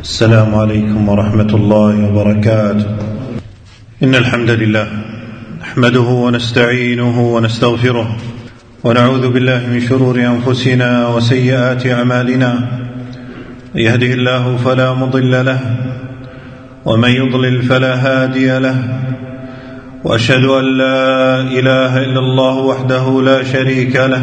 السلام عليكم ورحمة الله وبركاته. إن الحمد لله نحمده ونستعينه ونستغفره ونعوذ بالله من شرور أنفسنا وسيئات أعمالنا. يهده الله فلا مضل له ومن يضلل فلا هادي له. وأشهد أن لا إله إلا الله وحده لا شريك له.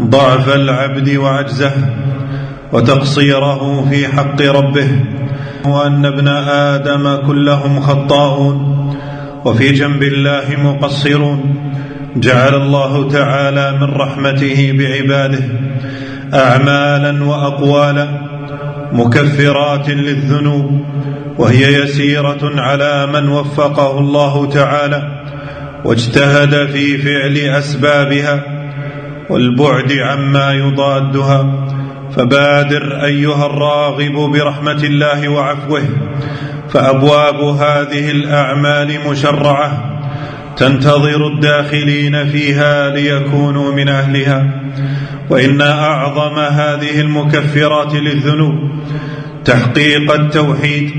ضعف العبد وعجزه وتقصيره في حق ربه وأن ابن آدم كلهم خطاؤون وفي جنب الله مقصرون. جعل الله تعالى من رحمته بعباده اعمالا واقوالا مكفرات للذنوب وهي يسيرة على من وفقه الله تعالى واجتهد في فعل أسبابها. والبعد عما يضادها فبادر أيها الراغب برحمة الله وعفوه فأبواب هذه الأعمال مشرعة تنتظر الداخلين فيها ليكونوا من أهلها وإن أعظم هذه المكفرات للذنوب تحقيق التوحيد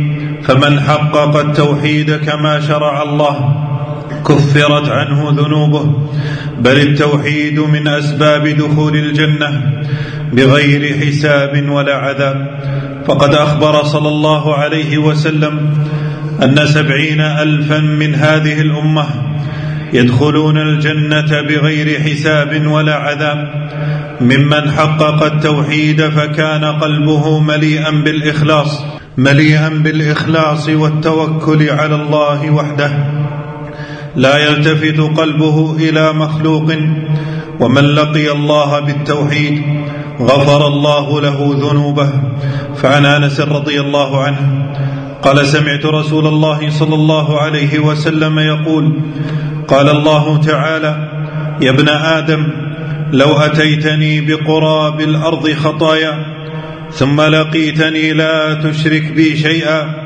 فمن حقق التوحيد كما شرع الله كفرت عنه ذنوبه بل التوحيد من أسباب دخول الجنة بغير حساب ولا عذاب. فقد أخبر صلى الله عليه وسلم أن سبعين الفا من هذه الأمة يدخلون الجنة بغير حساب ولا عذاب. ممن حقق التوحيد فكان قلبه مليئا بالإخلاص مليئا بالإخلاص والتوكل على الله وحده. لا يلتفت قلبه إلى مخلوق. ومن لقي الله بالتوحيد غفر الله له ذنوبه. فعن أنس رضي الله عنه قال سمعت رسول الله صلى الله عليه وسلم يقول قال الله تعالى يا ابن آدم لو أتيتني بقراب الأرض خطايا ثم لقيتني لا تشرك بي شيئا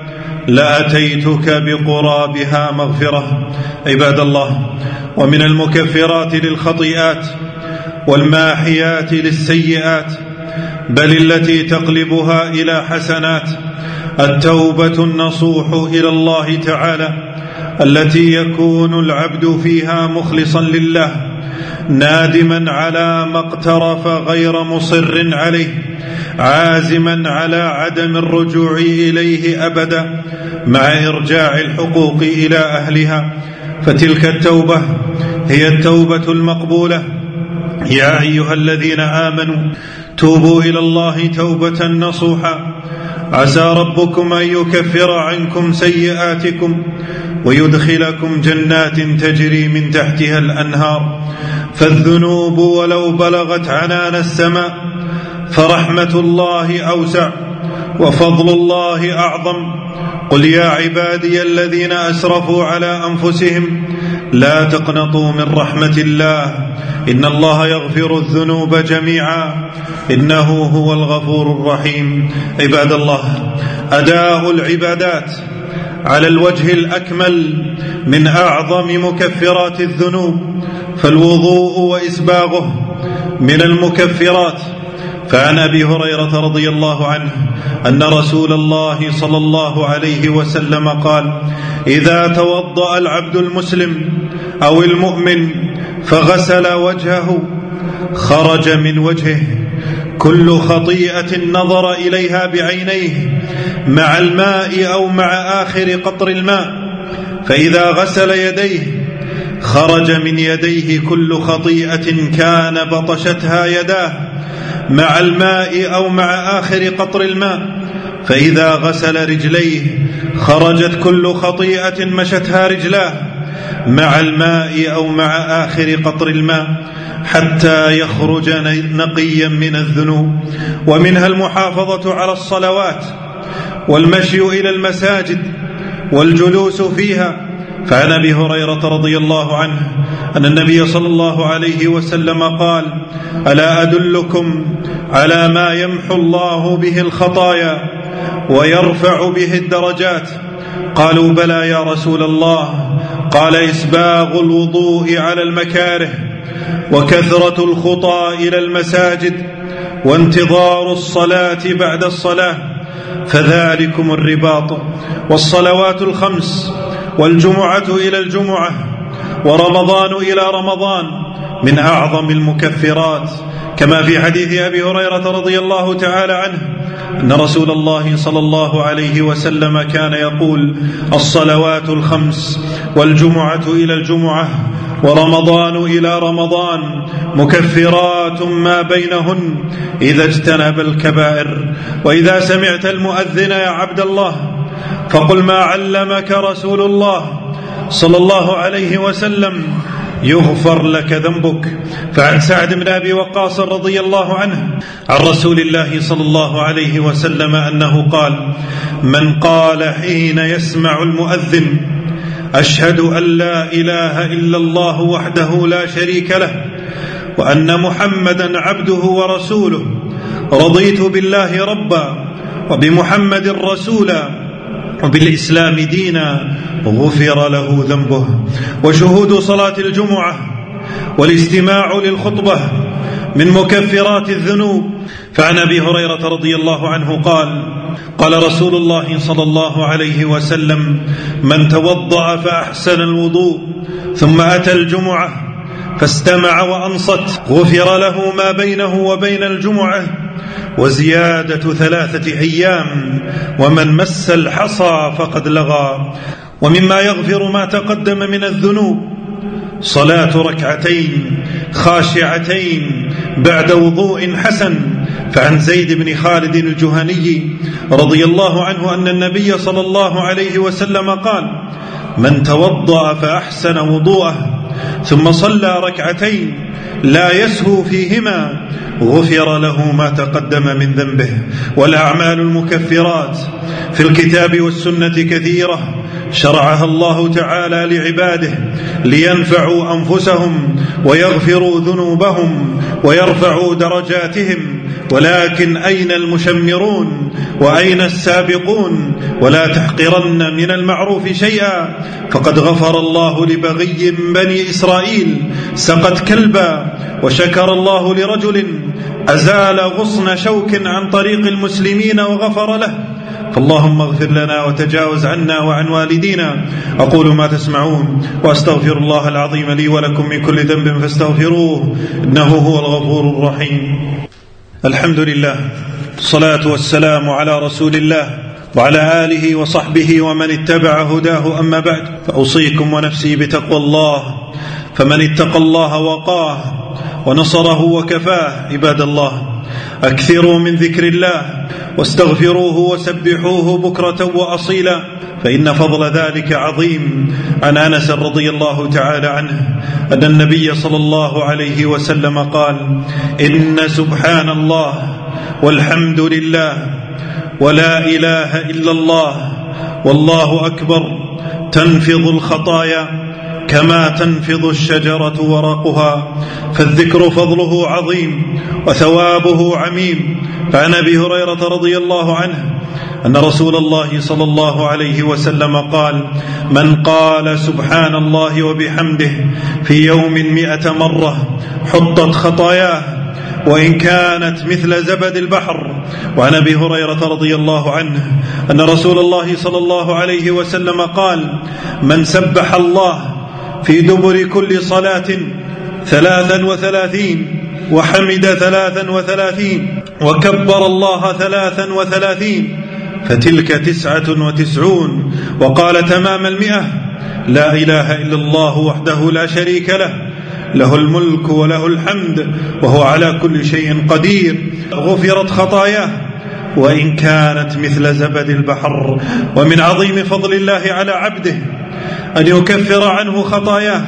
لأتيتك بقرابها مغفرة. عباد الله ومن المكفرات للخطيئات والماحيات للسيئات بل التي تقلبها إلى حسنات التوبة النصوح إلى الله تعالى التي يكون العبد فيها مخلصا لله نادما على ما اقترف غير مصر عليه عازما على عدم الرجوع إليه أبدا مع إرجاع الحقوق إلى أهلها. فتلك التوبة هي التوبة المقبولة. يا أيها الذين آمنوا توبوا إلى الله توبة نصوحا. عسى ربكم أن يكفر عنكم سيئاتكم ويدخلكم جنات تجري من تحتها الأنهار. فالذنوب ولو بلغت عنان السماء فرحمة الله أوسع وفضل الله أعظم. قل يا عبادي الذين أسرفوا على أنفسهم لا تقنطوا من رحمة الله. إن الله يغفر الذنوب جميعا. إنه هو الغفور الرحيم. عباد الله اداء العبادات على الوجه الأكمل من أعظم مكفرات الذنوب. فالوضوء وإسباغه من المكفرات. فعن أبي هريرة رضي الله عنه أن رسول الله صلى الله عليه وسلم قال إذا توضأ العبد المسلم أو المؤمن فغسل وجهه خرج من وجهه. كل خطيئة نظر إليها بعينيه مع الماء أو مع آخر قطر الماء. فإذا غسل يديه خرج من يديه كل خطيئة كان بطشتها يداه. مع الماء أو مع آخر قطر الماء. فإذا غسل رجليه خرجت كل خطيئة مشتها رجلاه مع الماء أو مع آخر قطر الماء حتى يخرج نقيا من الذنوب. ومنها المحافظة على الصلوات والمشي إلى المساجد والجلوس فيها. فعن أبي هريرة رضي الله عنه أن النبي صلى الله عليه وسلم قال ألا أدلكم على ما يمحو الله به الخطايا ويرفع به الدرجات؟ قالوا بلى يا رسول الله قال إسباغ الوضوء على المكاره وكثرة الخطى إلى المساجد وانتظار الصلاة بعد الصلاة فذلكم الرباط والصلوات الخمس والجمعة إلى الجمعة ورمضان إلى رمضان من أعظم المكفرات كما في حديث أبي هريرة رضي الله تعالى عنه أن رسول الله صلى الله عليه وسلم كان يقول الصلوات الخمس والجمعة إلى الجمعة ورمضان إلى رمضان مكفرات ما بينهن إذا اجتنب الكبائر. وإذا سمعت المؤذن يا عبد الله فقل ما علمك رسول الله صلى الله عليه وسلم. يغفر لك ذنبك. فعن سعد بن أبي وقاص رضي الله عنه عن رسول الله صلى الله عليه وسلم أنه قال من قال حين يسمع المؤذن أشهد أن لا إله إلا الله وحده لا شريك له وأن محمدا عبده ورسوله رضيت بالله ربا وبمحمد رسولا وبالإسلام دينا غفر له ذنبه. وشهود صلاة الجمعة والاستماع للخطبة من مكفرات الذنوب. فعن أبي هريرة رضي الله عنه قال قال رسول الله صلى الله عليه وسلم من توضأ فأحسن الوضوء ثم أتى الجمعة فاستمع وأنصت غفر له ما بينه وبين الجمعة وزيادة ثلاثة أيام ومن مس الحصى فقد لغى ومما يغفر ما تقدم من الذنوب. صلاة ركعتين خاشعتين بعد وضوء حسن. فعن زيد بن خالد الجهني رضي الله عنه أن النبي صلى الله عليه وسلم قال من توضأ فأحسن وضوءه ثم صلى ركعتين لا يسهو فيهما. غفر له ما تقدم من ذنبه. والأعمال المكفرات في الكتاب والسنة كثيرة. شرعها الله تعالى لعباده. لينفعوا أنفسهم ويغفروا ذنوبهم ويرفعوا درجاتهم. ولكن أين المشمرون؟ وأين السابقون؟ ولا تحقرن من المعروف شيئا. فقد غفر الله لبغي بني إسرائيل. سقت كلبا وشكر الله لرجل أزال غصن شوك عن طريق المسلمين وغفر له. فاللهم اغفر لنا وتجاوز عنا وعن والدينا. أقول ما تسمعون وأستغفر الله العظيم لي ولكم من كل ذنب فاستغفروه. إنه هو الغفور الرحيم. الحمد لله الصلاه والسلام على رسول الله وعلى آله وصحبه ومن اتبع هداه. أما بعد فأوصيكم ونفسي بتقوى الله. فمن اتقى الله وقاه ونصره وكفاه عباد الله أكثروا من ذكر الله واستغفروه وسبحوه بكرة وأصيلا فإن فضل ذلك عظيم. عن أنس رضي الله تعالى عنه أن النبي صلى الله عليه وسلم قال إن سبحان الله والحمد لله ولا إله إلا الله والله أكبر تنفض الخطايا كما تنفض الشجرة ورقها فالذكر فضله عظيم وثوابه عميم. فعن أبي هريرة رضي الله عنه أن رسول الله صلى الله عليه وسلم قال من قال سبحان الله وبحمده في يوم مائه مرة حطت خطاياه وإن كانت مثل زبد البحر. وعن أبي هريرة رضي الله عنه أن رسول الله صلى الله عليه وسلم قال من سبح الله في دبر كل صلاة ثلاثا وثلاثين وحمد ثلاثا وثلاثين وكبر الله ثلاثا وثلاثين فتلك تسعة وتسعون وقال تمام المئة. لا إله إلا الله وحده لا شريك له له الملك وله الحمد وهو على كل شيء قدير. غفرت خطاياه وإن كانت مثل زبد البحر ومن عظيم فضل الله على عبده. أن يكفر عنه خطاياه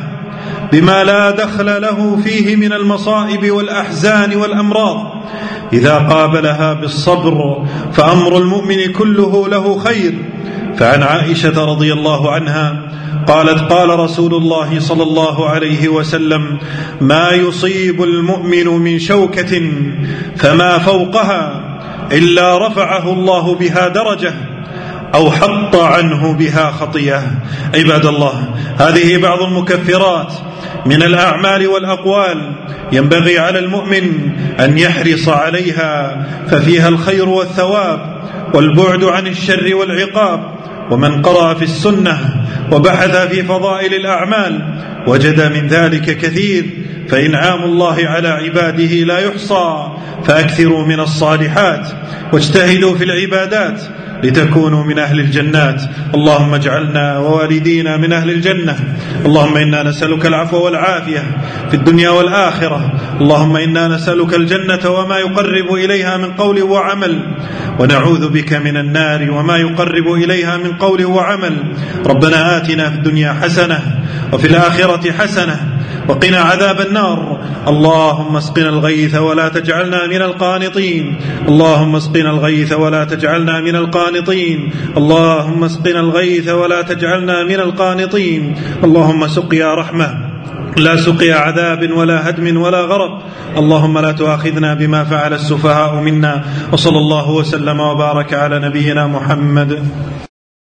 بما لا دخل له فيه من المصائب والأحزان والأمراض. إذا قابلها بالصبر فأمر المؤمن كله له خير. فعن عائشة رضي الله عنها قالت قال رسول الله صلى الله عليه وسلم ما يصيب المؤمن من شوكة فما فوقها إلا رفعه الله بها درجة. أو حط عنه بها خطية. عباد الله هذه بعض المكفرات من الأعمال والأقوال. ينبغي على المؤمن أن يحرص عليها ففيها الخير والثواب والبعد عن الشر والعقاب. ومن قرأ في السنة وبحث في فضائل الأعمال وجد من ذلك كثير فإنعام الله على عباده لا يحصى. فأكثروا من الصالحات واجتهدوا في العبادات لتكونوا من أهل الجنات. اللهم اجعلنا ووالدينا من أهل الجنة. اللهم إنا نسألك العفو والعافية في الدنيا والآخرة. اللهم إنا نسألك الجنة وما يقرب إليها من قول وعمل. ونعوذ بك من النار وما يقرب إليها من قول وعمل. ربنا آتنا في الدنيا حسنة وفي الآخرة حسنة وقنا عذاب النار. اللهم اسقنا الغيث ولا تجعلنا من القانطين. اللهم اسقنا الغيث ولا تجعلنا من القانطين. اللهم اسقنا الغيث ولا تجعلنا من القانطين. اللهم سقيا رحمة. لا سقيا عذاب ولا هدم ولا غرق. اللهم لا تؤاخذنا بما فعل السفهاء منا. وصلى الله وسلم وبارك على نبينا محمد.